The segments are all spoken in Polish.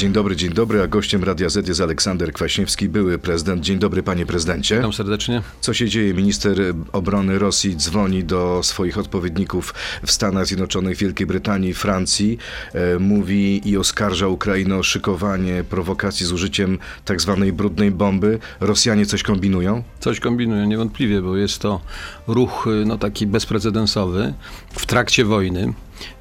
Dzień dobry, dzień dobry, a gościem Radia Z jest Aleksander Kwaśniewski, były prezydent. Dzień dobry, panie prezydencie. Witam serdecznie. Co się dzieje? Minister obrony Rosji dzwoni do swoich odpowiedników w Stanach Zjednoczonych, Wielkiej Brytanii, Francji. E, mówi i oskarża Ukrainę o szykowanie prowokacji z użyciem tak zwanej brudnej bomby. Rosjanie coś kombinują? Coś kombinują niewątpliwie, bo jest to ruch no, taki bezprecedensowy w trakcie wojny.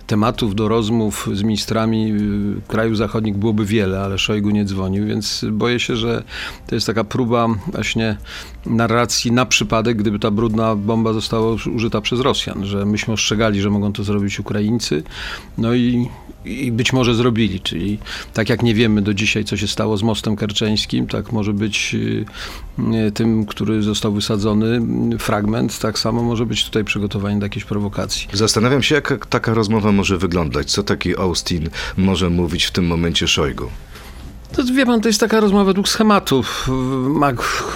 Tematów do rozmów z ministrami y, krajów zachodnich byłoby wiele, ale Szojgu nie dzwonił, więc boję się, że to jest taka próba właśnie narracji na przypadek, gdyby ta brudna bomba została użyta przez Rosjan, że myśmy ostrzegali, że mogą to zrobić Ukraińcy, no i, i być może zrobili, czyli tak jak nie wiemy do dzisiaj, co się stało z mostem kerczeńskim, tak może być y, tym, który został wysadzony, fragment, tak samo może być tutaj przygotowanie do jakiejś prowokacji. Zastanawiam się, jak taka rozmowa może wyglądać? Co taki Austin może mówić w tym momencie Szojgu? To wie pan, to jest taka rozmowa według schematów. Ma,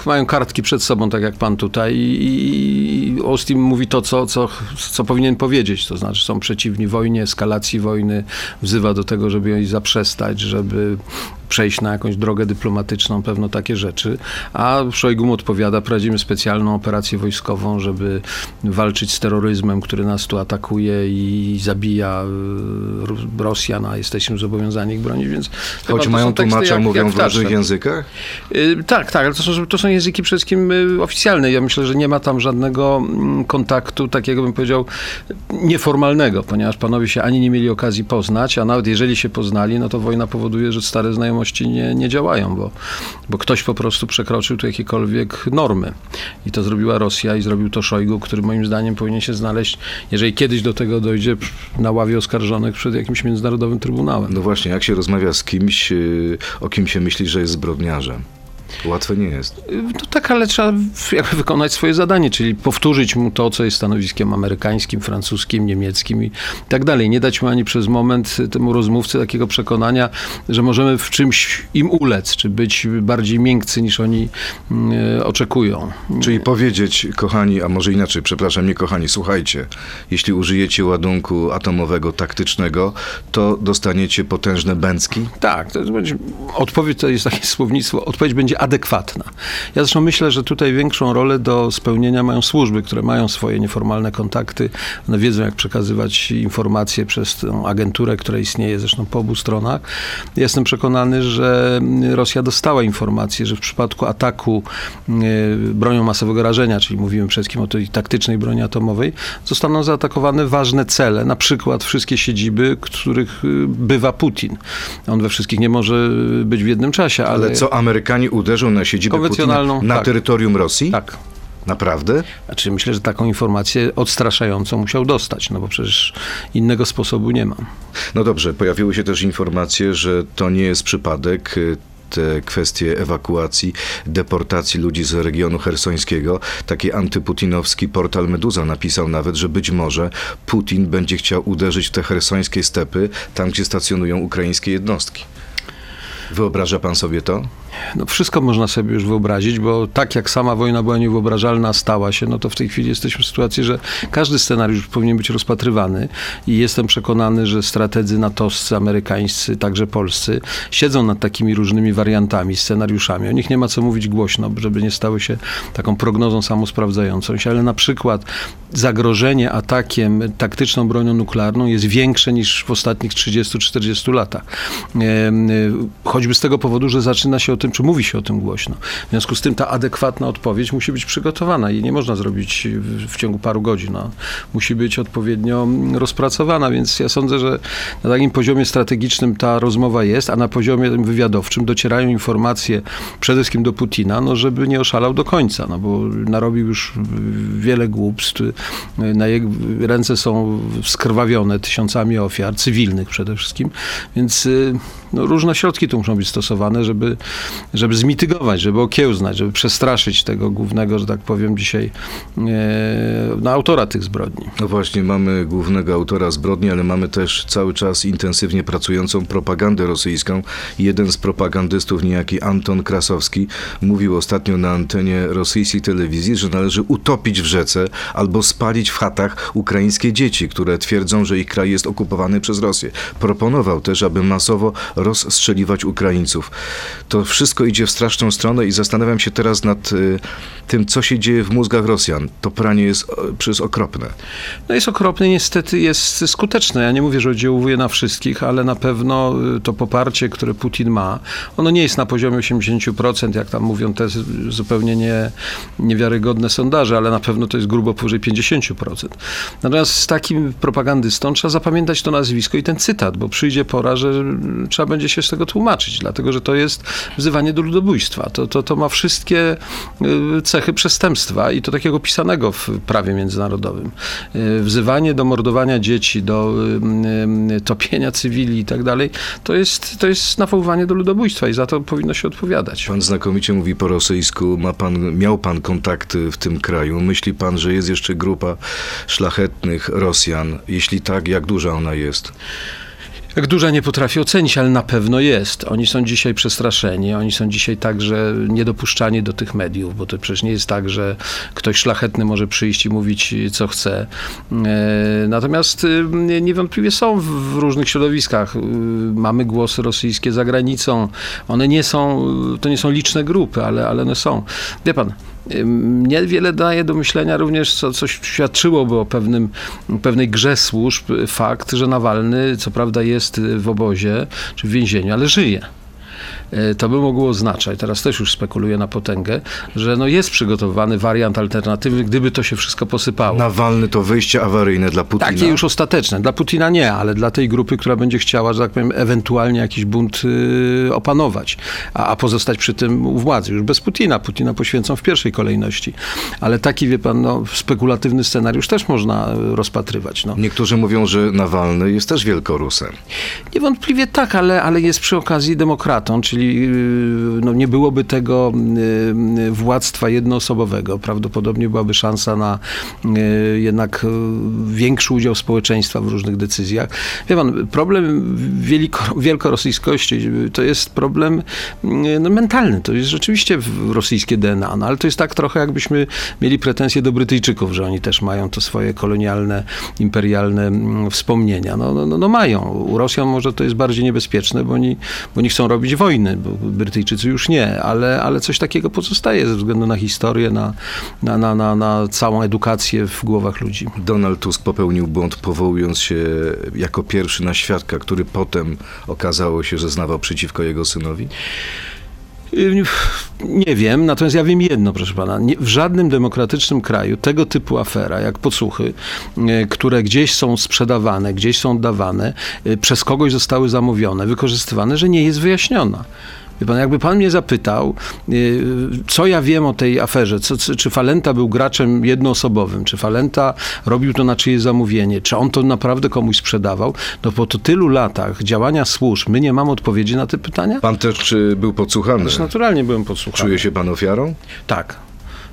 mają kartki przed sobą, tak jak pan tutaj, i Austin mówi to, co, co, co powinien powiedzieć. To znaczy, są przeciwni wojnie, eskalacji wojny, wzywa do tego, żeby jej zaprzestać, żeby przejść na jakąś drogę dyplomatyczną, pewno takie rzeczy. A Szojgu mu odpowiada, prowadzimy specjalną operację wojskową, żeby walczyć z terroryzmem, który nas tu atakuje i zabija y, Rosjan, a jesteśmy zobowiązani ich bronić, więc... Choć mają tłumacza, jak, mówią jak w różnych językach? Yy, tak, tak, ale to są, to są języki przede wszystkim y, oficjalne. Ja myślę, że nie ma tam żadnego mm, kontaktu, takiego bym powiedział, nieformalnego, ponieważ panowie się ani nie mieli okazji poznać, a nawet jeżeli się poznali, no to wojna powoduje, że stare znajomości nie, nie działają, bo, bo ktoś po prostu przekroczył tu jakiekolwiek normy. I to zrobiła Rosja i zrobił to Szojgu, który moim zdaniem powinien się znaleźć, jeżeli kiedyś do tego dojdzie, na ławie oskarżonych przed jakimś międzynarodowym trybunałem. No właśnie, jak się rozmawia z kimś, y, o kim się myśli, że jest zbrodniarzem? Łatwe nie jest. No tak, ale trzeba jakby wykonać swoje zadanie, czyli powtórzyć mu to, co jest stanowiskiem amerykańskim, francuskim, niemieckim i tak dalej. Nie dać mu ani przez moment temu rozmówcy takiego przekonania, że możemy w czymś im ulec, czy być bardziej miękcy niż oni y, oczekują. Czyli powiedzieć, kochani, a może inaczej, przepraszam, nie kochani, słuchajcie, jeśli użyjecie ładunku atomowego taktycznego, to dostaniecie potężne bęcki? Tak, to będzie, odpowiedź to jest takie słownictwo, odpowiedź będzie adekwatna. Ja zresztą myślę, że tutaj większą rolę do spełnienia mają służby, które mają swoje nieformalne kontakty, one wiedzą, jak przekazywać informacje przez tę agenturę, która istnieje zresztą po obu stronach. Jestem przekonany, że Rosja dostała informację, że w przypadku ataku e, bronią masowego rażenia, czyli mówimy przede wszystkim o tej taktycznej broni atomowej, zostaną zaatakowane ważne cele, na przykład wszystkie siedziby, których e, bywa Putin. On we wszystkich nie może być w jednym czasie. Ale, ale co Amerykanie uderzą na siedzibę Putina na tak. terytorium Rosji? Tak. Naprawdę? Znaczy myślę, że taką informację odstraszającą musiał dostać, no bo przecież innego sposobu nie ma. No dobrze, pojawiły się też informacje, że to nie jest przypadek te kwestie ewakuacji, deportacji ludzi z regionu hersońskiego. Taki antyputinowski portal Meduza napisał nawet, że być może Putin będzie chciał uderzyć w te hersońskie stepy, tam gdzie stacjonują ukraińskie jednostki. Wyobraża pan sobie to? No wszystko można sobie już wyobrazić, bo tak jak sama wojna była niewyobrażalna, stała się, no to w tej chwili jesteśmy w sytuacji, że każdy scenariusz powinien być rozpatrywany i jestem przekonany, że strategzy natowscy, amerykańscy, także polscy siedzą nad takimi różnymi wariantami, scenariuszami. O nich nie ma co mówić głośno, żeby nie stały się taką prognozą samosprawdzającą się, ale na przykład zagrożenie atakiem taktyczną bronią nuklearną jest większe niż w ostatnich 30-40 latach. Choćby z tego powodu, że zaczyna się od tym, czy mówi się o tym głośno. W związku z tym ta adekwatna odpowiedź musi być przygotowana i nie można zrobić w, w ciągu paru godzin. No. Musi być odpowiednio rozpracowana, więc ja sądzę, że na takim poziomie strategicznym ta rozmowa jest, a na poziomie wywiadowczym docierają informacje przede wszystkim do Putina, no żeby nie oszalał do końca, no bo narobił już wiele głupstw. Na jego ręce są skrwawione tysiącami ofiar, cywilnych przede wszystkim, więc no, różne środki tu muszą być stosowane, żeby żeby zmitygować, żeby okiełznać, żeby przestraszyć tego głównego, że tak powiem, dzisiaj e, no, autora tych zbrodni. No właśnie, mamy głównego autora zbrodni, ale mamy też cały czas intensywnie pracującą propagandę rosyjską. Jeden z propagandystów, niejaki Anton Krasowski, mówił ostatnio na antenie rosyjskiej telewizji, że należy utopić w rzece albo spalić w chatach ukraińskie dzieci, które twierdzą, że ich kraj jest okupowany przez Rosję. Proponował też, aby masowo rozstrzeliwać Ukraińców. To wszystko idzie w straszną stronę i zastanawiam się teraz nad y, tym, co się dzieje w mózgach Rosjan. To pranie jest przecież okropne. No jest okropne, niestety jest skuteczne. Ja nie mówię, że oddziałuje na wszystkich, ale na pewno y, to poparcie, które Putin ma, ono nie jest na poziomie 80%, jak tam mówią te zupełnie nie, niewiarygodne sondaże, ale na pewno to jest grubo powyżej 50%. Natomiast z takim propagandystą trzeba zapamiętać to nazwisko i ten cytat, bo przyjdzie pora, że mm, trzeba będzie się z tego tłumaczyć, dlatego że to jest wzywanie do ludobójstwa. To, to, to ma wszystkie y, cechy przestępstwa i to takiego pisanego w prawie międzynarodowym. Y, Wzywanie do mordowania dzieci, do y, topienia cywili i tak dalej, to jest, to jest nawoływanie do ludobójstwa i za to powinno się odpowiadać. Pan znakomicie mówi po rosyjsku, ma pan, miał pan kontakty w tym kraju. Myśli pan, że jest jeszcze grupa szlachetnych Rosjan? Jeśli tak, jak duża ona jest? Jak duża nie potrafię ocenić, ale na pewno jest. Oni są dzisiaj przestraszeni, oni są dzisiaj także niedopuszczani do tych mediów, bo to przecież nie jest tak, że ktoś szlachetny może przyjść i mówić, co chce. E, Natomiast y, niewątpliwie są w różnych środowiskach. Y, Mamy głosy rosyjskie za granicą. One nie są, to nie są liczne grupy, ale, ale one są. Wie pan, mnie wiele daje do myślenia również, co, co świadczyłoby o pewnym, pewnej grze służb, y, fakt, że Nawalny, co prawda jest w obozie czy w więzieniu, ale żyje. Y, To by mogło oznaczać, teraz też już spekuluję na potęgę, że no jest przygotowany wariant alternatywny, gdyby to się wszystko posypało. Nawalny to wyjście awaryjne dla Putina. Takie już ostateczne. Dla Putina nie, ale dla tej grupy, która będzie chciała, że tak powiem, ewentualnie jakiś bunt y, opanować, a, a pozostać przy tym u władzy. Już bez Putina. Putina poświęcą w pierwszej kolejności. Ale taki, wie pan, no, spekulatywny scenariusz też można y, rozpatrywać. No. Niektórzy mówią, że Nawalny jest też wielkorusem. Niewątpliwie tak, ale, ale jest przy okazji demokratą, czyli yy, no, nie byłoby tego yy, władztwa jednoosobowego. Prawdopodobnie byłaby szansa na jednak większy udział społeczeństwa w różnych decyzjach. Wie pan, problem wieliko, wielkorosyjskości to jest problem no, mentalny. To jest rzeczywiście rosyjskie DNA, no, ale to jest tak trochę jakbyśmy mieli pretensje do Brytyjczyków, że oni też mają to swoje kolonialne, imperialne mm, wspomnienia. No, no, no, no mają. U Rosjan może to jest bardziej niebezpieczne, bo oni, bo oni chcą robić wojny, bo Brytyjczycy już nie, ale, ale coś takiego pozostaje ze względu na historię, na, na, na, na, na całą edukację w głowach ludzi. Donald Tusk popełnił błąd, powołując się jako pierwszy na świadka, który potem okazało się, że znawał przeciwko jego synowi. Nie wiem, natomiast ja wiem jedno, proszę pana. Nie, w żadnym demokratycznym kraju tego typu afera, jak podsłuchy, yy, które gdzieś są sprzedawane, gdzieś są dawane, yy, przez kogoś zostały zamówione, wykorzystywane, że nie jest wyjaśniona. Wie pan, jakby pan mnie zapytał, yy, co ja wiem o tej aferze, co, co, czy Falenta był graczem jednoosobowym, czy Falenta robił to na czyjeś zamówienie, czy on to naprawdę komuś sprzedawał, no po to tylu latach działania służb, my nie mamy odpowiedzi na te pytania? Pan też czy był podsłuchany? Też naturalnie byłem podsłuchany. Czuje się pan ofiarą? Tak.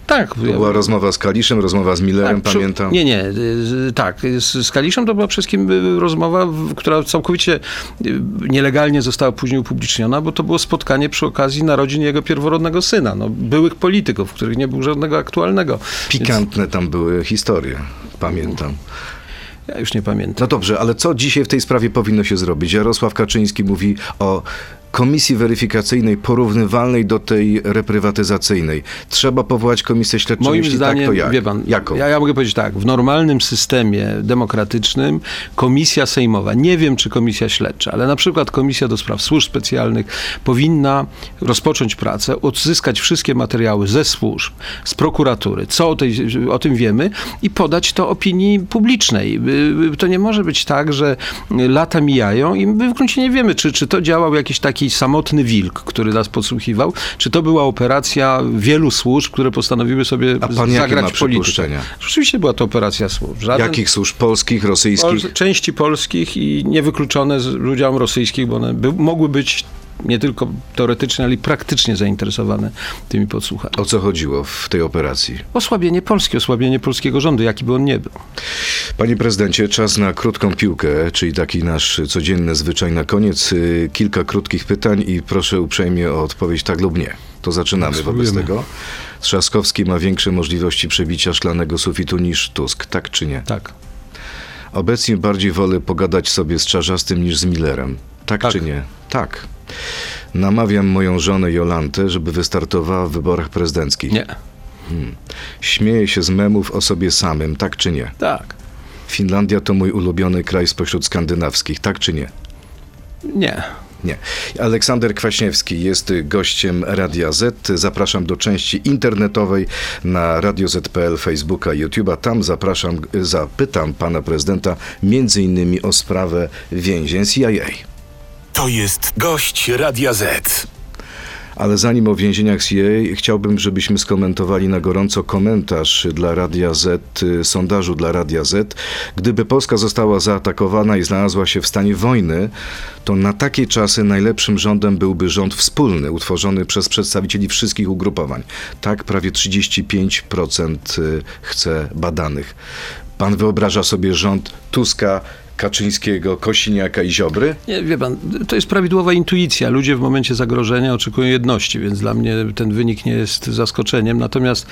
Tak. To była rozmowa z Kaliszem, rozmowa z Millerem, przy- pamiętam. Nie, nie, y, tak. Z, z Kaliszem to była przede wszystkim y, rozmowa, która całkowicie y, nielegalnie została później upubliczniona, bo to było spotkanie przy okazji narodzin jego pierworodnego syna, no, byłych polityków, których nie było żadnego aktualnego. Pikantne tam były historie, pamiętam. Ja już nie pamiętam. No dobrze, ale co dzisiaj w tej sprawie powinno się zrobić? Jarosław Kaczyński mówi o komisji weryfikacyjnej porównywalnej do tej reprywatyzacyjnej. Trzeba powołać komisję śledczą, Moim jeśli zdaniem, tak, to jak? wie pan, Jaką? ja, ja mogę powiedzieć tak, w normalnym systemie demokratycznym komisja sejmowa, nie wiem czy komisja śledcza, ale na przykład komisja do spraw służb specjalnych powinna rozpocząć pracę, odzyskać wszystkie materiały ze służb, z prokuratury, co o, tej, o tym wiemy i podać to opinii publicznej. Y, y, To nie może być tak, że lata mijają i my w gruncie nie wiemy, czy, czy to działał jakiś taki samotny wilk, który nas podsłuchiwał, czy to była operacja wielu służb, które postanowiły sobie A pan zagrać ma politykę. Rzeczywiście była to operacja służb. Żaden, Jakich służb? Polskich, rosyjskich? Pol- części polskich i niewykluczone z udziałem rosyjskich, bo one by, mogły być nie tylko teoretycznie, ale i praktycznie zainteresowane tymi podsłuchami. O co chodziło w tej operacji? Osłabienie Polski, osłabienie polskiego rządu, jaki by on nie był. Panie prezydencie, czas na krótką piłkę, czyli taki nasz codzienny zwyczaj na koniec. Kilka krótkich pytań i proszę uprzejmie o odpowiedź tak lub nie. To zaczynamy wobec tego. Trzaskowski ma większe możliwości przebicia szklanego sufitu niż Tusk, tak czy nie? Tak. Obecnie bardziej wolę pogadać sobie z Czarzastym niż z Millerem, tak, Tak. czy nie? Tak. Namawiam moją żonę Jolantę, żeby wystartowała w wyborach prezydenckich. Nie. Śmieję się z memów o sobie samym, tak czy nie? Tak. Finlandia to mój ulubiony kraj spośród skandynawskich, tak czy nie? Nie. Nie. Aleksander Kwaśniewski jest gościem Radia Z. Zapraszam do części internetowej na Radio Z.pl, Facebooka, YouTube'a. Tam zapraszam, zapytam pana prezydenta między innymi o sprawę więzień CIA. To jest gość Radia Z. Ale zanim o więzieniach CIA, chciałbym, żebyśmy skomentowali na gorąco komentarz dla Radia Z, y, sondażu dla Radia Z. Gdyby Polska została zaatakowana i znalazła się w stanie wojny, to na takie czasy najlepszym rządem byłby rząd wspólny, utworzony przez przedstawicieli wszystkich ugrupowań. Tak prawie 35% y, chce badanych. Pan wyobraża sobie rząd Tuska, Kaczyńskiego, Kosiniaka i Ziobry? Nie, wie pan, to jest prawidłowa intuicja. Ludzie w momencie zagrożenia oczekują jedności, więc dla mnie ten wynik nie jest zaskoczeniem. Natomiast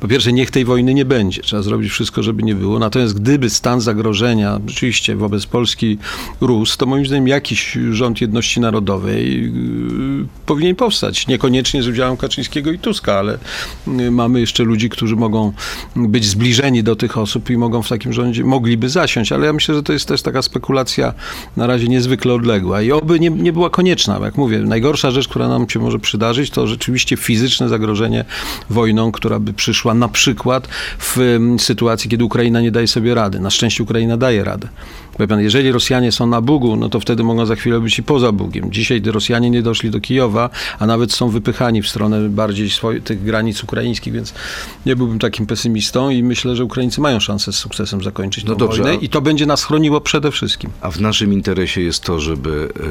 po pierwsze, niech tej wojny nie będzie. Trzeba zrobić wszystko, żeby nie było. Natomiast gdyby stan zagrożenia rzeczywiście wobec Polski rósł, to moim zdaniem jakiś rząd jedności narodowej yy, powinien powstać. Niekoniecznie z udziałem Kaczyńskiego i Tuska, ale yy, mamy jeszcze ludzi, którzy mogą być zbliżeni do tych osób i mogą w takim rządzie, mogliby zasiąść. Ale ja myślę, że to jest też taka spekulacja na razie niezwykle odległa i oby nie, nie była konieczna. Jak mówię, najgorsza rzecz, która nam się może przydarzyć, to rzeczywiście fizyczne zagrożenie wojną, która by przyszła na przykład w em, sytuacji, kiedy Ukraina nie daje sobie rady. Na szczęście Ukraina daje radę. Pan, jeżeli Rosjanie są na Bugu, no to wtedy mogą za chwilę być i poza Bugiem. Dzisiaj Rosjanie nie doszli do Kijowa, a nawet są wypychani w stronę bardziej swoi- tych granic ukraińskich, więc nie byłbym takim pesymistą i myślę, że Ukraińcy mają szansę z sukcesem zakończyć No tę dobrze, wojnę i to będzie nas chroniło przede wszystkim. A w naszym interesie jest to, żeby e,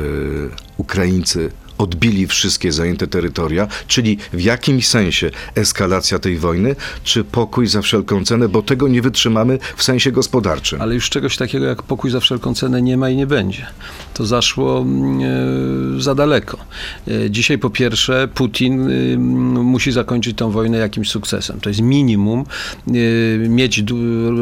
Ukraińcy odbili wszystkie zajęte terytoria, czyli w jakimś sensie eskalacja tej wojny, czy pokój za wszelką cenę, bo tego nie wytrzymamy w sensie gospodarczym. Ale już czegoś takiego jak pokój za wszelką cenę nie ma i nie będzie. To zaszło mm, e, za daleko. E, dzisiaj po pierwsze Putin y, musi zakończyć tę wojnę jakimś sukcesem. To jest minimum y, mieć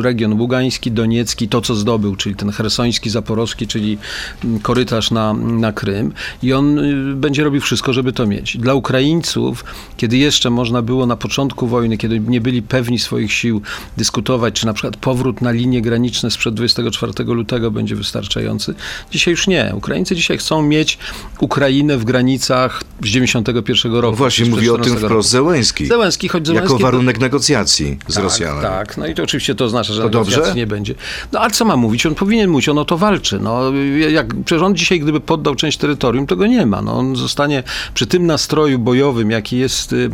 region bugański, doniecki, to co zdobył, czyli ten hersoński, zaporowski, czyli mm, korytarz na, na Krym i on y, będzie robił wszystko, żeby to mieć. Dla Ukraińców, kiedy jeszcze można było na początku wojny, kiedy nie byli pewni swoich sił, dyskutować, czy na przykład powrót na linie graniczne sprzed 24 lutego będzie wystarczający, dzisiaj już nie. Ukraińcy dzisiaj chcą mieć Ukrainę w granicach z 91 roku. No właśnie, mówi o tym 14 wprost roku. Zełenski. Zełenski, choć Jako Zełenski... warunek negocjacji z tak, Rosjanami. Tak, no i to oczywiście to oznacza, że To dobrze? negocjacji nie będzie. No ale co ma mówić? On powinien mówić, on o to walczy. No, jak, przecież on dzisiaj, gdyby poddał część terytorium, to go nie ma. No, on zostanie przy tym nastroju bojowym, jaki jest y,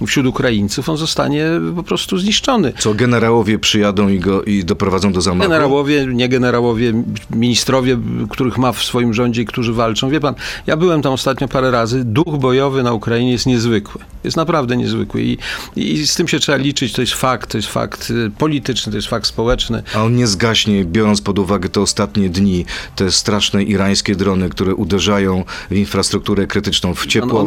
y, wśród Ukraińców, on zostanie po prostu zniszczony. Co generałowie przyjadą i go i doprowadzą do zamachu? Generałowie, nie generałowie, ministrowie, których ma w swoim rządzie i którzy walczą. Wie pan, ja byłem tam ostatnio parę razy. Duch bojowy na Ukrainie jest niezwykły. Jest naprawdę niezwykły i, i z tym się trzeba liczyć. To jest fakt, to jest fakt y, polityczny, to jest fakt społeczny. A on nie zgaśnie, biorąc pod uwagę te ostatnie dni, te straszne irańskie drony, które uderzają w infrastrukturę krytyczną, w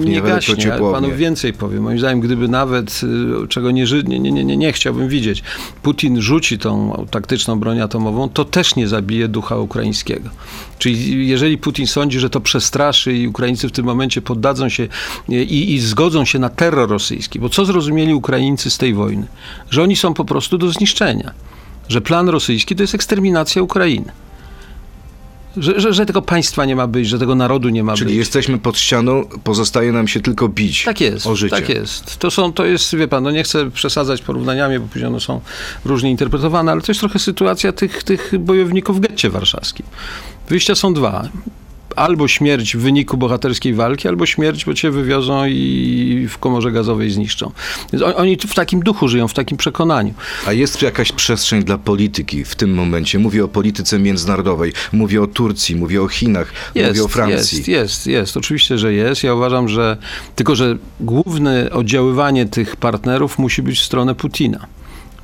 nie w elektrociepłownie. panu więcej powiem. Moim zdaniem, gdyby nawet, y, czego nie, nie, nie, nie, nie chciałbym widzieć, Putin rzuci tą taktyczną broń atomową, to też nie zabije ducha ukraińskiego. Czyli jeżeli Putin sądzi, że to przestraszy i Ukraińcy w tym momencie poddadzą się y, i, i zgodzą się na terror rosyjski, bo co zrozumieli Ukraińcy z tej wojny? Że oni są po prostu do zniszczenia. Że plan rosyjski to jest eksterminacja Ukrainy. Że, że, że tego państwa nie ma być, że tego narodu nie ma być. Czyli jesteśmy pod ścianą, pozostaje nam się tylko bić Tak jest, o życie. tak jest. To, są, to jest, wie pan, no nie chcę przesadzać porównaniami, bo później one są różnie interpretowane, ale to jest trochę sytuacja tych, tych bojowników w getcie warszawskim. Wyjścia są dwa. Albo śmierć w wyniku bohaterskiej walki, albo śmierć, bo cię wywiozą i w komorze gazowej zniszczą. Więc on- oni w takim duchu żyją, w takim przekonaniu. A jest jakaś przestrzeń dla polityki w tym momencie? Mówię o polityce międzynarodowej, mówię o Turcji, mówię o Chinach, mówię o Francji. Jest, jest, jest. Oczywiście, że jest. Ja uważam, że tylko, że główne oddziaływanie tych partnerów musi być w stronę Putina.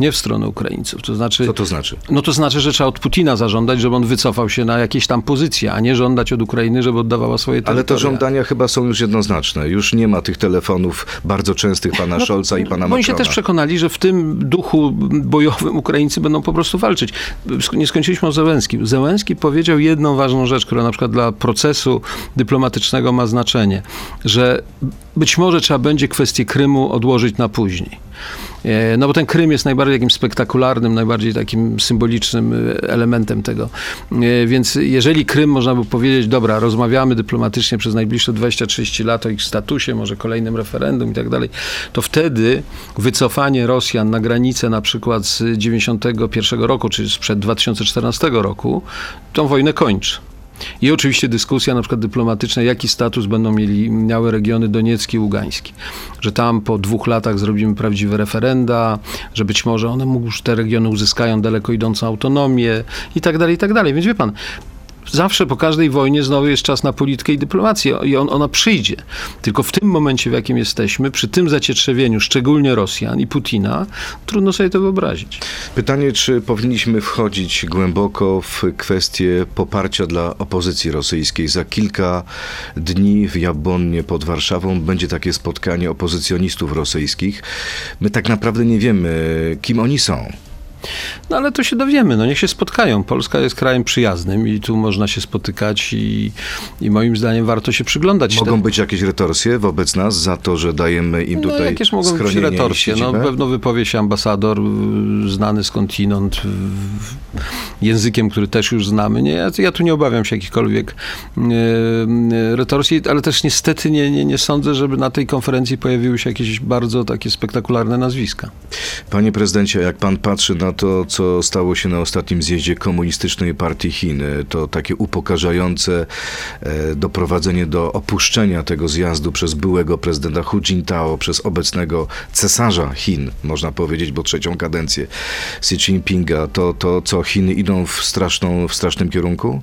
Nie w stronę Ukraińców. To znaczy, Co to znaczy? no to znaczy, że trzeba od Putina zażądać, żeby on wycofał się na jakieś tam pozycje, a nie żądać od Ukrainy, żeby oddawała swoje Ale terytoria. te żądania chyba są już jednoznaczne. Już nie ma tych telefonów bardzo częstych pana Scholza i pana Bo oni się Macrona. też przekonali, że w tym duchu bojowym Ukraińcy będą po prostu walczyć. Nie skończyliśmy o Zełenskim. Zełenski powiedział jedną ważną rzecz, która na przykład dla procesu dyplomatycznego ma znaczenie, że być może trzeba będzie kwestię Krymu odłożyć na później. E, No bo ten Krym jest najbardziej takim spektakularnym, najbardziej takim symbolicznym e, elementem tego. E, Więc jeżeli Krym, można by powiedzieć, dobra, rozmawiamy dyplomatycznie przez najbliższe 20-30 lat o ich statusie, może kolejnym referendum i tak dalej, to wtedy wycofanie Rosjan na granicę na przykład z 91 roku, czy sprzed 2014 roku, tą wojnę kończy. I oczywiście dyskusja na przykład dyplomatyczna, jaki status będą mieli, miały regiony doniecki i ługański. Że tam po dwóch latach zrobimy prawdziwe referenda, że być może one już te regiony uzyskają daleko idącą autonomię i tak dalej, i tak dalej. Więc wie pan, zawsze po każdej wojnie znowu jest czas na politykę i dyplomację i on, ona przyjdzie. Tylko w tym momencie, w jakim jesteśmy, przy tym zacietrzewieniu, szczególnie Rosjan i Putina, trudno sobie to wyobrazić. Pytanie, czy powinniśmy wchodzić głęboko w kwestię poparcia dla opozycji rosyjskiej. Za kilka dni w Jabłonnie pod Warszawą będzie takie spotkanie opozycjonistów rosyjskich. My tak naprawdę nie wiemy, kim oni są. No ale to się dowiemy, no niech się spotkają. Polska jest krajem przyjaznym i tu można się spotykać i, i moim zdaniem warto się przyglądać. Mogą Te- być jakieś retorsje wobec nas za to, że dajemy im no, tutaj jakieś mogą być retorsje. No, pewno wypowie się ambasador y, znany skądinąd językiem, który też już znamy. Nie, ja, ja tu nie obawiam się jakichkolwiek y, y, retorsji, ale też niestety nie, nie, nie sądzę, żeby na tej konferencji pojawiły się jakieś bardzo takie spektakularne nazwiska. Panie prezydencie, jak pan patrzy na to, co stało się na ostatnim zjeździe Komunistycznej Partii Chin, to takie upokarzające e, doprowadzenie do opuszczenia tego zjazdu przez byłego prezydenta Hu Jintao, przez obecnego cesarza Chin, można powiedzieć, bo trzecią kadencję Xi Jinpinga, to, to co Chiny idą w, straszną, w strasznym kierunku?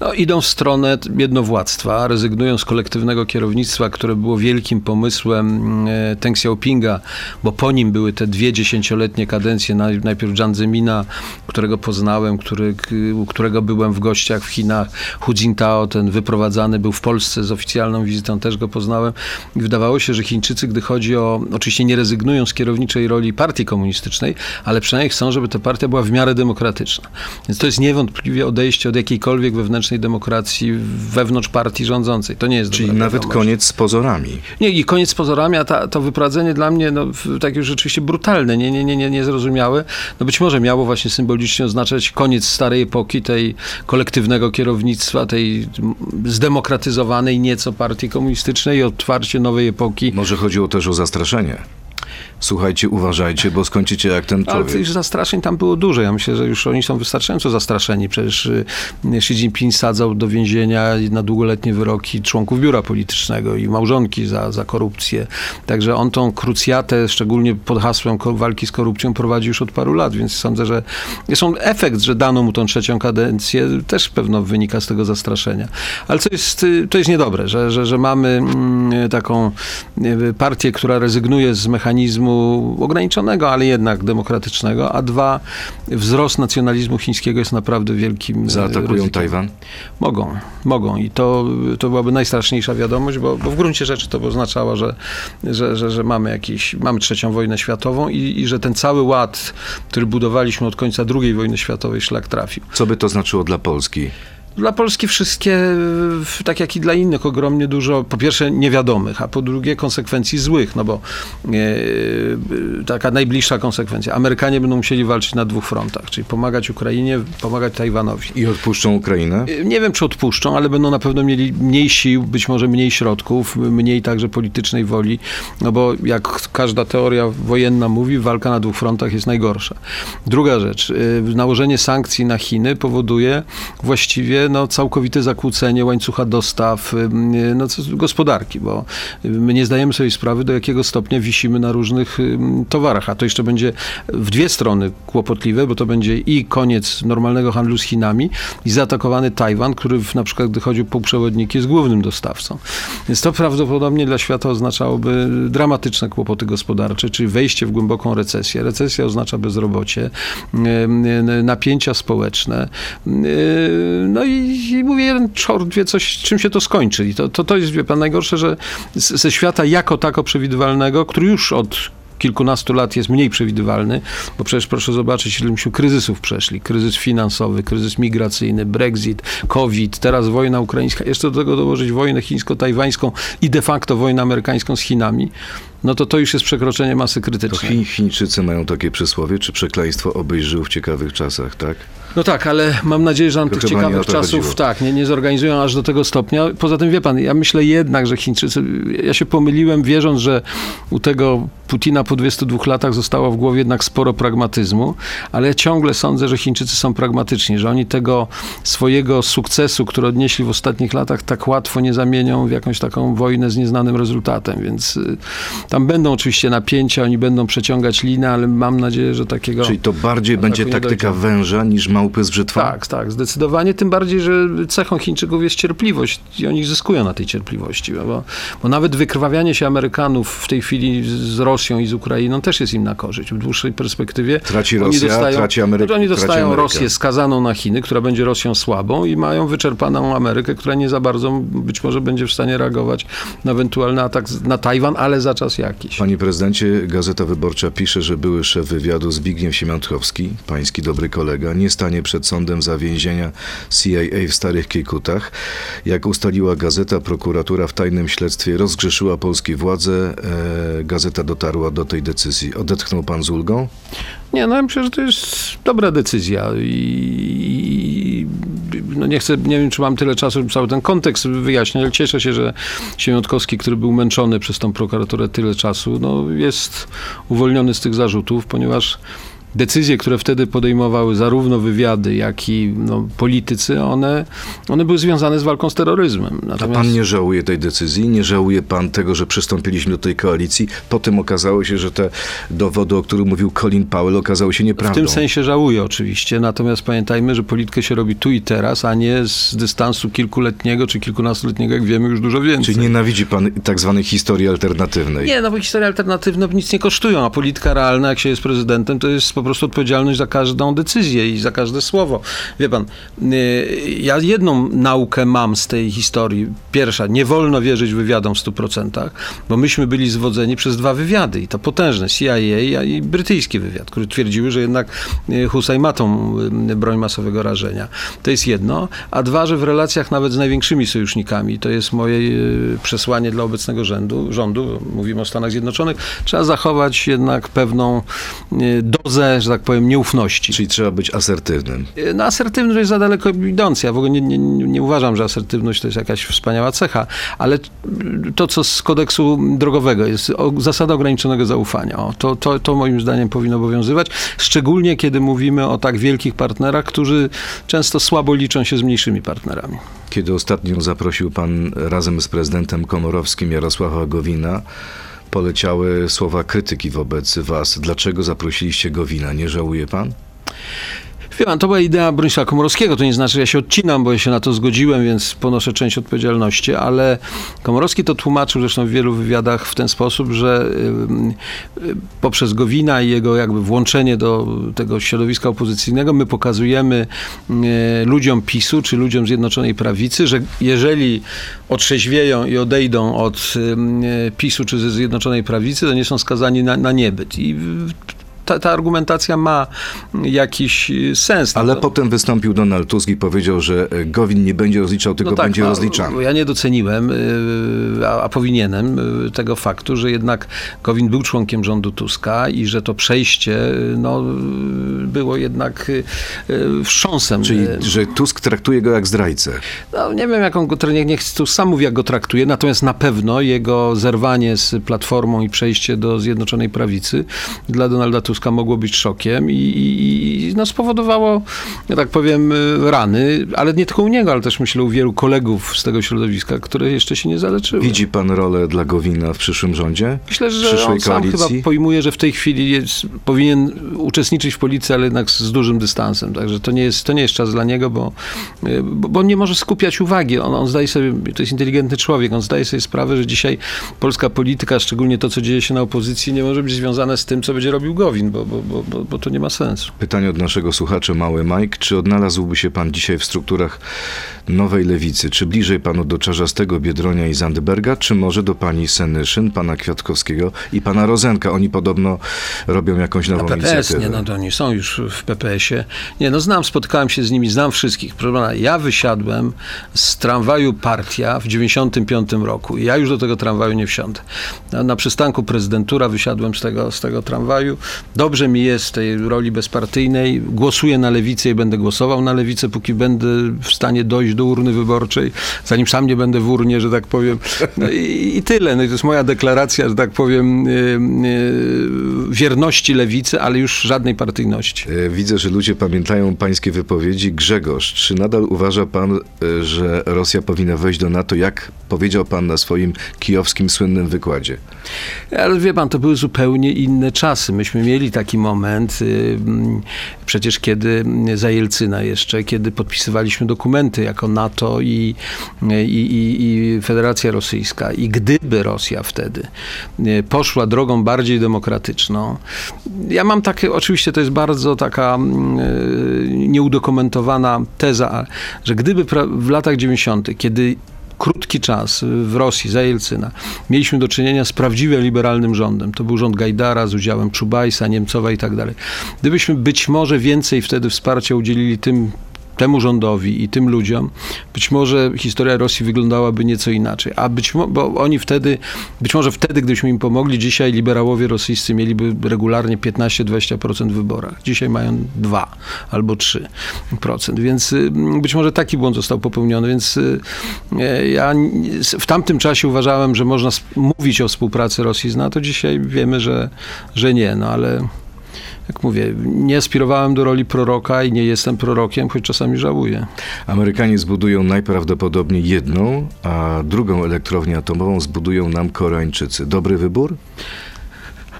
No, idą w stronę jednowładztwa, rezygnują z kolektywnego kierownictwa, które było wielkim pomysłem e, Deng Xiaopinga, bo po nim były te dwie dziesięcioletnie kadencje. Naj- Najpierw Jiang Zemina, którego poznałem, który, u którego byłem w gościach w Chinach. Hu Jintao, ten wyprowadzany, był w Polsce z oficjalną wizytą, też go poznałem. I wydawało się, że Chińczycy, gdy chodzi o, oczywiście nie rezygnują z kierowniczej roli partii komunistycznej, ale przynajmniej chcą, żeby ta partia była w miarę demokratyczna. Więc to jest niewątpliwie odejście od jakiejkolwiek wewnętrznej demokracji wewnątrz partii rządzącej. To nie jest Czyli nawet wiadomość. koniec z pozorami. Nie, i koniec z pozorami, a ta, to wyprowadzenie dla mnie no, takie już rzeczywiście brutalne, nie, nie, nie, nie, niezrozumiałe. No być może miało właśnie symbolicznie oznaczać koniec starej epoki, tej kolektywnego kierownictwa, tej zdemokratyzowanej nieco partii komunistycznej i otwarcie nowej epoki. Może chodziło też o zastraszenie. Słuchajcie, uważajcie, bo skończycie jak ten Ale człowiek. tych zastraszeń tam było dużo. Ja myślę, że już oni są wystarczająco zastraszeni. Przecież y, Xi Jinping sadzał do więzienia na długoletnie wyroki członków biura politycznego i małżonki za, za korupcję. Także on tą krucjatę, szczególnie pod hasłem walki z korupcją, prowadzi już od paru lat, więc sądzę, że zresztą efekt, że dano mu tą trzecią kadencję, też pewno wynika z tego zastraszenia. Ale co jest, y, to jest niedobre, że, że, że mamy mm, taką y, partię, która rezygnuje z mechanizmu ograniczonego, ale jednak demokratycznego, a dwa, wzrost nacjonalizmu chińskiego jest naprawdę wielkim y, Zaatakują ryzykiem. Tajwan? Mogą, mogą i to, to byłaby najstraszniejsza wiadomość, bo, bo w gruncie rzeczy to by oznaczało, że, że, że, że mamy jakiś, mamy trzecią wojnę światową i, i że ten cały ład, który budowaliśmy od końca II wojny światowej, szlak trafił. Co by to znaczyło dla Polski? Dla Polski wszystkie, tak jak i dla innych, ogromnie dużo, po pierwsze niewiadomych, a po drugie konsekwencji złych, no bo e, taka najbliższa konsekwencja. Amerykanie będą musieli walczyć na dwóch frontach, czyli pomagać Ukrainie, pomagać Tajwanowi. I odpuszczą Ukrainę? Nie wiem, czy odpuszczą, ale będą na pewno mieli mniej sił, być może mniej środków, mniej także politycznej woli, no bo jak każda teoria wojenna mówi, walka na dwóch frontach jest najgorsza. Druga rzecz, y, nałożenie sankcji na Chiny powoduje właściwie no, całkowite zakłócenie łańcucha dostaw ym, no, co- gospodarki, bo my nie zdajemy sobie sprawy, do jakiego stopnia wisimy na różnych ym, towarach, a to jeszcze będzie w dwie strony kłopotliwe, bo to będzie i koniec normalnego handlu z Chinami i zaatakowany Tajwan, który w, na przykład, gdy chodzi o półprzewodniki, jest głównym dostawcą. Więc to prawdopodobnie dla świata oznaczałoby dramatyczne kłopoty gospodarcze, czyli wejście w głęboką recesję. Recesja oznacza bezrobocie, napięcia społeczne. No i, i mówię, jeden czort wie coś, czym się to skończy. I to, to, to jest, wie pan, najgorsze, że ze świata jako tako przewidywalnego, który już od kilkunastu lat jest mniej przewidywalny, bo przecież proszę zobaczyć, ile myśmy kryzysów przeszli. Kryzys finansowy, kryzys migracyjny, Brexit, COVID, teraz wojna ukraińska, jeszcze do tego dołożyć wojnę chińsko-tajwańską i de facto wojnę amerykańską z Chinami, no to to już jest przekroczenie masy To krytycznej. Chiń, Chińczycy mają takie przysłowie, czy przekleństwo obyś żył w ciekawych czasach, tak? No tak, ale mam nadzieję, że nam tych ciekawych czasów chodziło. tak, nie, nie zorganizują aż do tego stopnia. Poza tym wie pan, ja myślę jednak, że Chińczycy, ja się pomyliłem wierząc, że u tego Putina po 22 latach zostało w głowie jednak sporo pragmatyzmu, ale ja ciągle sądzę, że Chińczycy są pragmatyczni, że oni tego swojego sukcesu, który odnieśli w ostatnich latach, tak łatwo nie zamienią w jakąś taką wojnę z nieznanym rezultatem, więc y, tam będą oczywiście napięcia, oni będą przeciągać linę, ale mam nadzieję, że takiego... Czyli to bardziej będzie tak taktyka dojdzie. węża niż małpy z brzytwą? Tak, tak, zdecydowanie. Tym bardziej, że cechą Chińczyków jest cierpliwość i oni zyskują na tej cierpliwości. Bo, bo nawet wykrwawianie się Amerykanów w tej chwili z- Rosją i z Ukrainą też jest im na korzyść. W dłuższej perspektywie Traci oni Rosja, dostają, traci Ameryka. Oni traci dostają Ameryka. Rosję skazaną na Chiny, która będzie Rosją słabą i mają wyczerpaną Amerykę, która nie za bardzo być może będzie w stanie reagować na ewentualny atak na Tajwan, ale za czas jakiś. Panie prezydencie, Gazeta Wyborcza pisze, że były szef wywiadu Zbigniew Siemiątkowski, pański dobry kolega, nie stanie przed sądem za więzienia CIA w Starych Kiejkutach. Jak ustaliła gazeta, prokuratura w tajnym śledztwie rozgrzeszyła polskie władze. E, gazeta dotarła do tej decyzji. Odetchnął pan z ulgą? Nie, no ja myślę, że to jest dobra decyzja i- no nie chcę, nie wiem, czy mam tyle czasu, żeby cały ten kontekst wyjaśniać, ale cieszę się, że Siemiątkowski, który był męczony przez tą prokuraturę tyle czasu, no jest uwolniony z tych zarzutów, ponieważ decyzje, które wtedy podejmowały zarówno wywiady, jak i no, politycy, one, one były związane z walką z terroryzmem. A Natomiast... pan nie żałuje tej decyzji? Nie żałuje pan tego, że przystąpiliśmy do tej koalicji? Potem okazało się, że te dowody, o których mówił Colin Powell, okazały się W nieprawdą. tym sensie żałuję oczywiście, natomiast pamiętajmy, że politykę się robi tu i teraz, a nie z dystansu kilkuletniego czy kilkunastoletniego, jak wiemy już dużo więcej. Czyli nienawidzi pan tak zwanej historii alternatywnej? Nie, no bo historie alternatywne nic nie kosztują, a polityka realna, jak się jest prezydentem, to jest po prostu odpowiedzialność za każdą decyzję i za każde słowo. Wie pan, y, ja jedną naukę mam z tej historii. Pierwsza, nie wolno wierzyć wywiadom w 100%, bo myśmy byli zwodzeni przez dwa wywiady i to potężne, CIA i brytyjski wywiad, które twierdziły, że jednak y, Hussein ma tą y, broń masowego rażenia. To jest jedno, a dwa, że w relacjach nawet z największymi sojusznikami, to jest moje przesłanie dla obecnego rządu, rządu, mówimy o Stanach Zjednoczonych, trzeba zachować jednak pewną y, że tak powiem, nieufności. Czyli trzeba być asertywnym. Y, No, asertywność jest za daleko idąca. Ja w ogóle nie, nie, nie uważam, że asertywność to jest jakaś wspaniała cecha, ale to, co z kodeksu drogowego jest zasada ograniczonego zaufania. O, to, to, to moim zdaniem powinno obowiązywać, szczególnie kiedy mówimy o tak wielkich partnerach, którzy często słabo liczą się z mniejszymi partnerami. Kiedy ostatnio zaprosił pan razem z prezydentem Komorowskim Jarosława Gowina, poleciały słowa krytyki wobec was. Dlaczego zaprosiliście Gowina? Nie żałuje pan? Wie pan, to była idea Bronisława Komorowskiego, to nie znaczy, że ja się odcinam, bo ja się na to zgodziłem, więc ponoszę część odpowiedzialności, ale Komorowski to tłumaczył zresztą w wielu wywiadach w ten sposób, że y, y, poprzez Gowina i jego jakby włączenie do tego środowiska opozycyjnego my pokazujemy y, ludziom PiSu, czy ludziom Zjednoczonej Prawicy, że jeżeli otrzeźwieją i odejdą od PiSu czy ze Zjednoczonej Prawicy, to nie są skazani na, na niebyt. I ta, ta argumentacja ma jakiś y, sens. Ale No, potem wystąpił Donald Tusk i powiedział, że e, Gowin nie będzie rozliczał, tylko no tak, będzie no, rozliczany. Ja nie doceniłem, y, a, a powinienem, tego faktu, że jednak Gowin był członkiem rządu Tuska i że to przejście no, było jednak wstrząsem. Czyli, że Tusk traktuje go jak zdrajcę. no, nie wiem, jak on go nie, niech tu sam mówi, jak go traktuje, natomiast na pewno jego zerwanie z Platformą i przejście do Zjednoczonej Prawicy dla Donalda Tuska Tuska mogło być szokiem i, i, i no spowodowało, ja tak powiem, y, rany, ale nie tylko u niego, ale też myślę u wielu kolegów z tego środowiska, które jeszcze się nie zaleczyły. Widzi pan rolę dla Gowina w przyszłym rządzie? Myślę, że on sam koalicji? chyba pojmuje, że w tej chwili jest, powinien uczestniczyć w polityce, ale jednak z dużym dystansem. Także to nie jest, to nie jest czas dla niego, bo, y, bo, bo on nie może skupiać uwagi. On, on zdaje sobie, to jest inteligentny człowiek, on zdaje sobie sprawę, że dzisiaj polska polityka, szczególnie to, co dzieje się na opozycji, nie może być związane z tym, co będzie robił Gowin, bo, bo, bo, bo, bo to nie ma sensu. Pytanie od naszego słuchacza, mały Mike. Czy odnalazłby się pan dzisiaj w strukturach nowej lewicy? Czy bliżej panu do Czarzastego, Biedronia i Zandberga, czy może do pani Senyszyn, pana Kwiatkowskiego i pana Rozenka? Oni podobno robią jakąś nową PPS, inicjatywę. nie, no to oni są już w PPS-ie. Nie, no znam, spotkałem się z nimi, znam wszystkich. Proszę ja wysiadłem z tramwaju Partia w 95 roku. Ja już do tego tramwaju nie wsiądę. Na, na przystanku prezydentura wysiadłem z tego, z tego tramwaju. Dobrze mi jest w tej roli bezpartyjnej. Głosuję na lewicę i będę głosował na lewicę, póki będę w stanie dojść do urny wyborczej, zanim sam nie będę w urnie, że tak powiem. No i, i tyle. No i to jest moja deklaracja, że tak powiem, yy, yy, wierności lewicy, ale już żadnej partyjności. E, Widzę, że ludzie pamiętają pańskie wypowiedzi. Grzegorz, czy nadal uważa pan, e, że Rosja powinna wejść do NATO, jak powiedział pan na swoim kijowskim słynnym wykładzie? Ale wie pan, to były zupełnie inne czasy. Myśmy mieli taki moment, y, mm, przecież kiedy za Jelcyna jeszcze, kiedy podpisywaliśmy dokumenty jako NATO i, i, i, i Federacja Rosyjska. I gdyby Rosja wtedy y, poszła drogą bardziej demokratyczną, ja mam takie, oczywiście to jest bardzo taka mm, y, nieudokumentowana teza, że gdyby w latach 90., kiedy krótki czas w Rosji za Jelcyna mieliśmy do czynienia z prawdziwie liberalnym rządem. To był rząd Gajdara z udziałem Czubajsa, Niemcowa i tak dalej. Gdybyśmy być może więcej wtedy wsparcia udzielili tym temu rządowi i tym ludziom, być może historia Rosji wyglądałaby nieco inaczej. A być mo- bo oni wtedy, być może wtedy, gdybyśmy im pomogli, dzisiaj liberałowie rosyjscy mieliby regularnie 15-20% w wyborach. Dzisiaj mają 2 albo 3%. Więc y, być może taki błąd został popełniony. Więc y, e, ja w tamtym czasie uważałem, że można mówić o współpracy Rosji z NATO. Dzisiaj wiemy, że, że nie. No ale jak mówię, nie aspirowałem do roli proroka i nie jestem prorokiem, choć czasami żałuję. Amerykanie zbudują najprawdopodobniej jedną, a drugą elektrownię atomową zbudują nam Koreańczycy. Dobry wybór?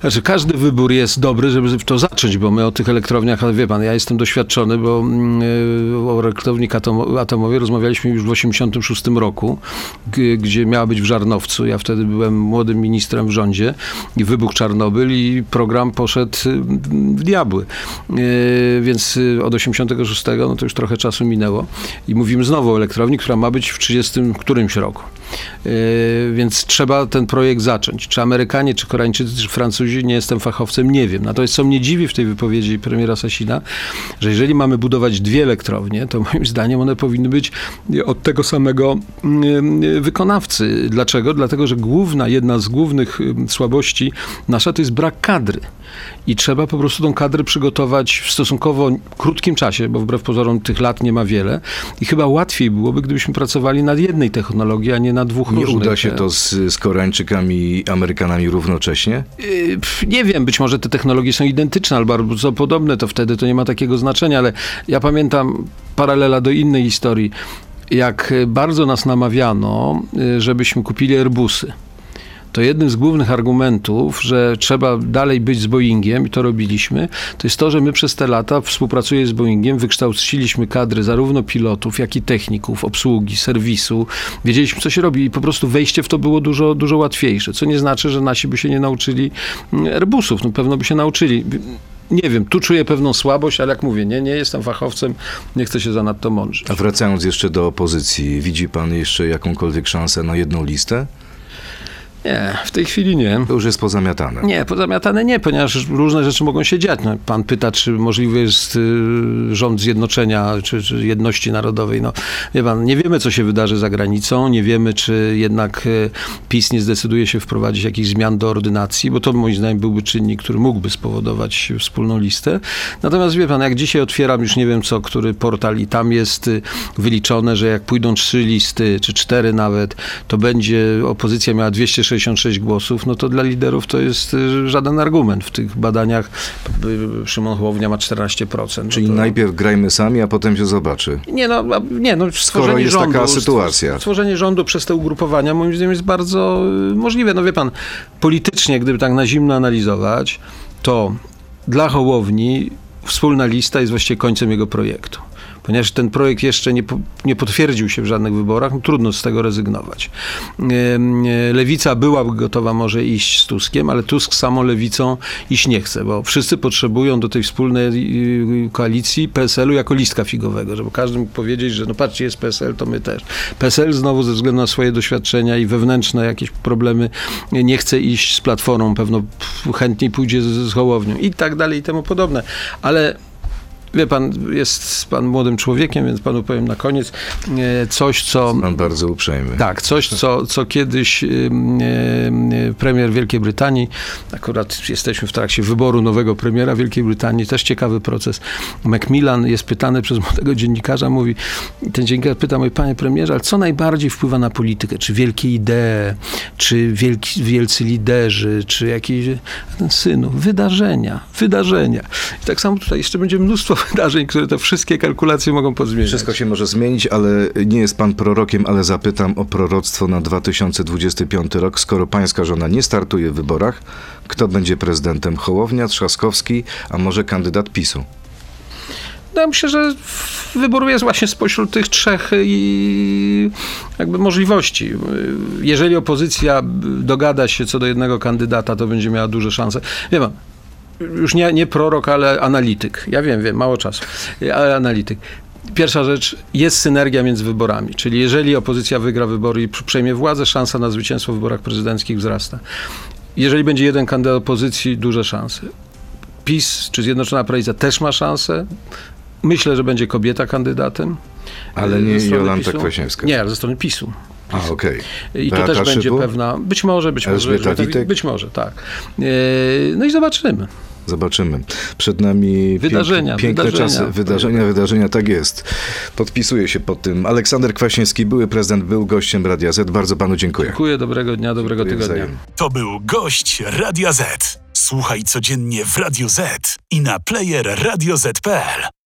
Znaczy, każdy wybór jest dobry, żeby w to zacząć, bo my o tych elektrowniach, wie pan, ja jestem doświadczony, bo mm, o elektrowni atomo- atomowej rozmawialiśmy już w 1986 roku, gdzie miała być w Żarnowcu. Ja wtedy byłem młodym ministrem w rządzie i wybuchł Czarnobyl i program poszedł y, w diabły. Y, Więc y, od 86, no to już trochę czasu minęło i mówimy znowu o elektrowni, która ma być w 30 którymś roku. Yy, Więc trzeba ten projekt zacząć. Czy Amerykanie, czy Koreańczycy, czy Francuzi, nie jestem fachowcem, nie wiem. Natomiast co mnie dziwi w tej wypowiedzi premiera Sasina, że jeżeli mamy budować dwie elektrownie, to moim zdaniem one powinny być od tego samego yy, wykonawcy. Dlaczego? Dlatego, że główna, jedna z głównych yy, słabości nasza to jest brak kadry. I trzeba po prostu tą kadrę przygotować w stosunkowo krótkim czasie, bo wbrew pozorom tych lat nie ma wiele. I chyba łatwiej byłoby, gdybyśmy pracowali nad jednej technologii, a nie na dwóch Nie różnych. uda się to z, z Koreańczykami i Amerykanami równocześnie? Yy, Nie wiem, być może te technologie są identyczne albo bardzo podobne, to wtedy to nie ma takiego znaczenia, ale ja pamiętam paralela do innej historii, jak y, bardzo nas namawiano, y, żebyśmy kupili Airbusy. To jednym z głównych argumentów, że trzeba dalej być z Boeingiem, i to robiliśmy, to jest to, że my przez te lata współpracując z Boeingiem wykształciliśmy kadry zarówno pilotów, jak i techników, obsługi, serwisu. Wiedzieliśmy, co się robi i po prostu wejście w to było dużo, dużo łatwiejsze. Co nie znaczy, że nasi by się nie nauczyli mm, Airbusów. No pewno by się nauczyli. Nie wiem, tu czuję pewną słabość, ale jak mówię, nie, nie jestem fachowcem, nie chcę się zanadto mądrzyć. A wracając jeszcze do opozycji, widzi pan jeszcze jakąkolwiek szansę na jedną listę? Nie, w tej chwili nie. To już jest pozamiatane. Nie, pozamiatane nie, ponieważ różne rzeczy mogą się dziać. No, pan pyta, czy możliwy jest y, rząd zjednoczenia, czy, czy jedności narodowej. No, wie pan, nie wiemy, co się wydarzy za granicą, nie wiemy, czy jednak y, PiS nie zdecyduje się wprowadzić jakichś zmian do ordynacji, bo to moim zdaniem byłby czynnik, który mógłby spowodować wspólną listę. Natomiast wie pan, jak dzisiaj otwieram już nie wiem co, który portal i tam jest y, wyliczone, że jak pójdą trzy listy, czy cztery nawet, to będzie opozycja miała 260 66 głosów, no to dla liderów to jest y, żaden argument. W tych badaniach y, Szymon Hołownia ma 14%. Czyli no to... najpierw grajmy sami, a potem się zobaczy. Nie, no, nie, no stworzenie jest rządu, taka sytuacja. Stworzenie rządu przez te ugrupowania moim zdaniem jest bardzo y, możliwe. No wie pan, politycznie, gdyby tak na zimno analizować, to dla Hołowni wspólna lista jest właściwie końcem jego projektu. Ponieważ ten projekt jeszcze nie, nie potwierdził się w żadnych wyborach, no, trudno z tego rezygnować. Lewica byłaby gotowa może iść z Tuskiem, ale Tusk samą lewicą iść nie chce, bo wszyscy potrzebują do tej wspólnej y, koalicji PSL-u jako listka figowego, żeby każdy mógł powiedzieć, że no patrzcie, jest PSL, to my też. PSL znowu ze względu na swoje doświadczenia i wewnętrzne jakieś problemy nie chce iść z Platformą, pewno chętniej pójdzie z, z Hołownią i tak dalej i temu podobne. Ale Wie pan, jest pan młodym człowiekiem, więc panu powiem na koniec e, coś, co. Pan bardzo uprzejmy. Tak, coś, co, co kiedyś premier Wielkiej Brytanii, akurat jesteśmy w trakcie wyboru nowego premiera Wielkiej Brytanii, też ciekawy proces. Macmillan jest pytany przez młodego dziennikarza, mówi, ten dziennikarz pyta, mówi, panie premierze, ale co najbardziej wpływa na politykę? Czy wielkie idee, czy wielki, wielcy liderzy, czy jakieś, ten synu, wydarzenia, wydarzenia. I tak samo tutaj jeszcze będzie mnóstwo wydarzeń, które te wszystkie kalkulacje mogą pozmieniać. Wszystko się może zmienić, ale nie jest pan prorokiem, ale zapytam o proroctwo na 2025 rok. Skoro pańska żona nie startuje w wyborach, kto będzie prezydentem? Hołownia, Trzaskowski, a może kandydat PiSu? No, ja myślę, że wybór jest właśnie spośród tych trzech i jakby możliwości. Jeżeli opozycja dogada się co do jednego kandydata, to będzie miała duże szanse. Wie pan, już nie, nie prorok, ale analityk. Ja wiem, wiem, mało czasu, ale analityk. Pierwsza rzecz, jest synergia między wyborami, czyli jeżeli opozycja wygra wybory i przejmie władzę, szansa na zwycięstwo w wyborach prezydenckich wzrasta. Jeżeli będzie jeden kandydat opozycji, duże szanse. PiS czy Zjednoczona Prawica też ma szansę. Myślę, że będzie kobieta kandydatem. Ale nie Jolanta PiSu. Kwaśniewska. Nie, ale ze strony PiSu. A, okej. I to Beata też będzie pewna, być może, być może. Elżbieta Witek? Być może, tak. E, No i zobaczymy. Zobaczymy. Przed nami Wydarzenia, pięk, piękne wydarzenia. czasy. Wydarzenia, wydarzenia, tak jest. Podpisuję się pod tym. Aleksander Kwaśniewski, były prezydent, był gościem Radia Z. Bardzo panu dziękuję. Dziękuję, dobrego dnia, dobrego Dziękuję tygodnia. wzajemnie. To był gość Radia Z. Słuchaj codziennie w Radio Z i na player radioz.pl.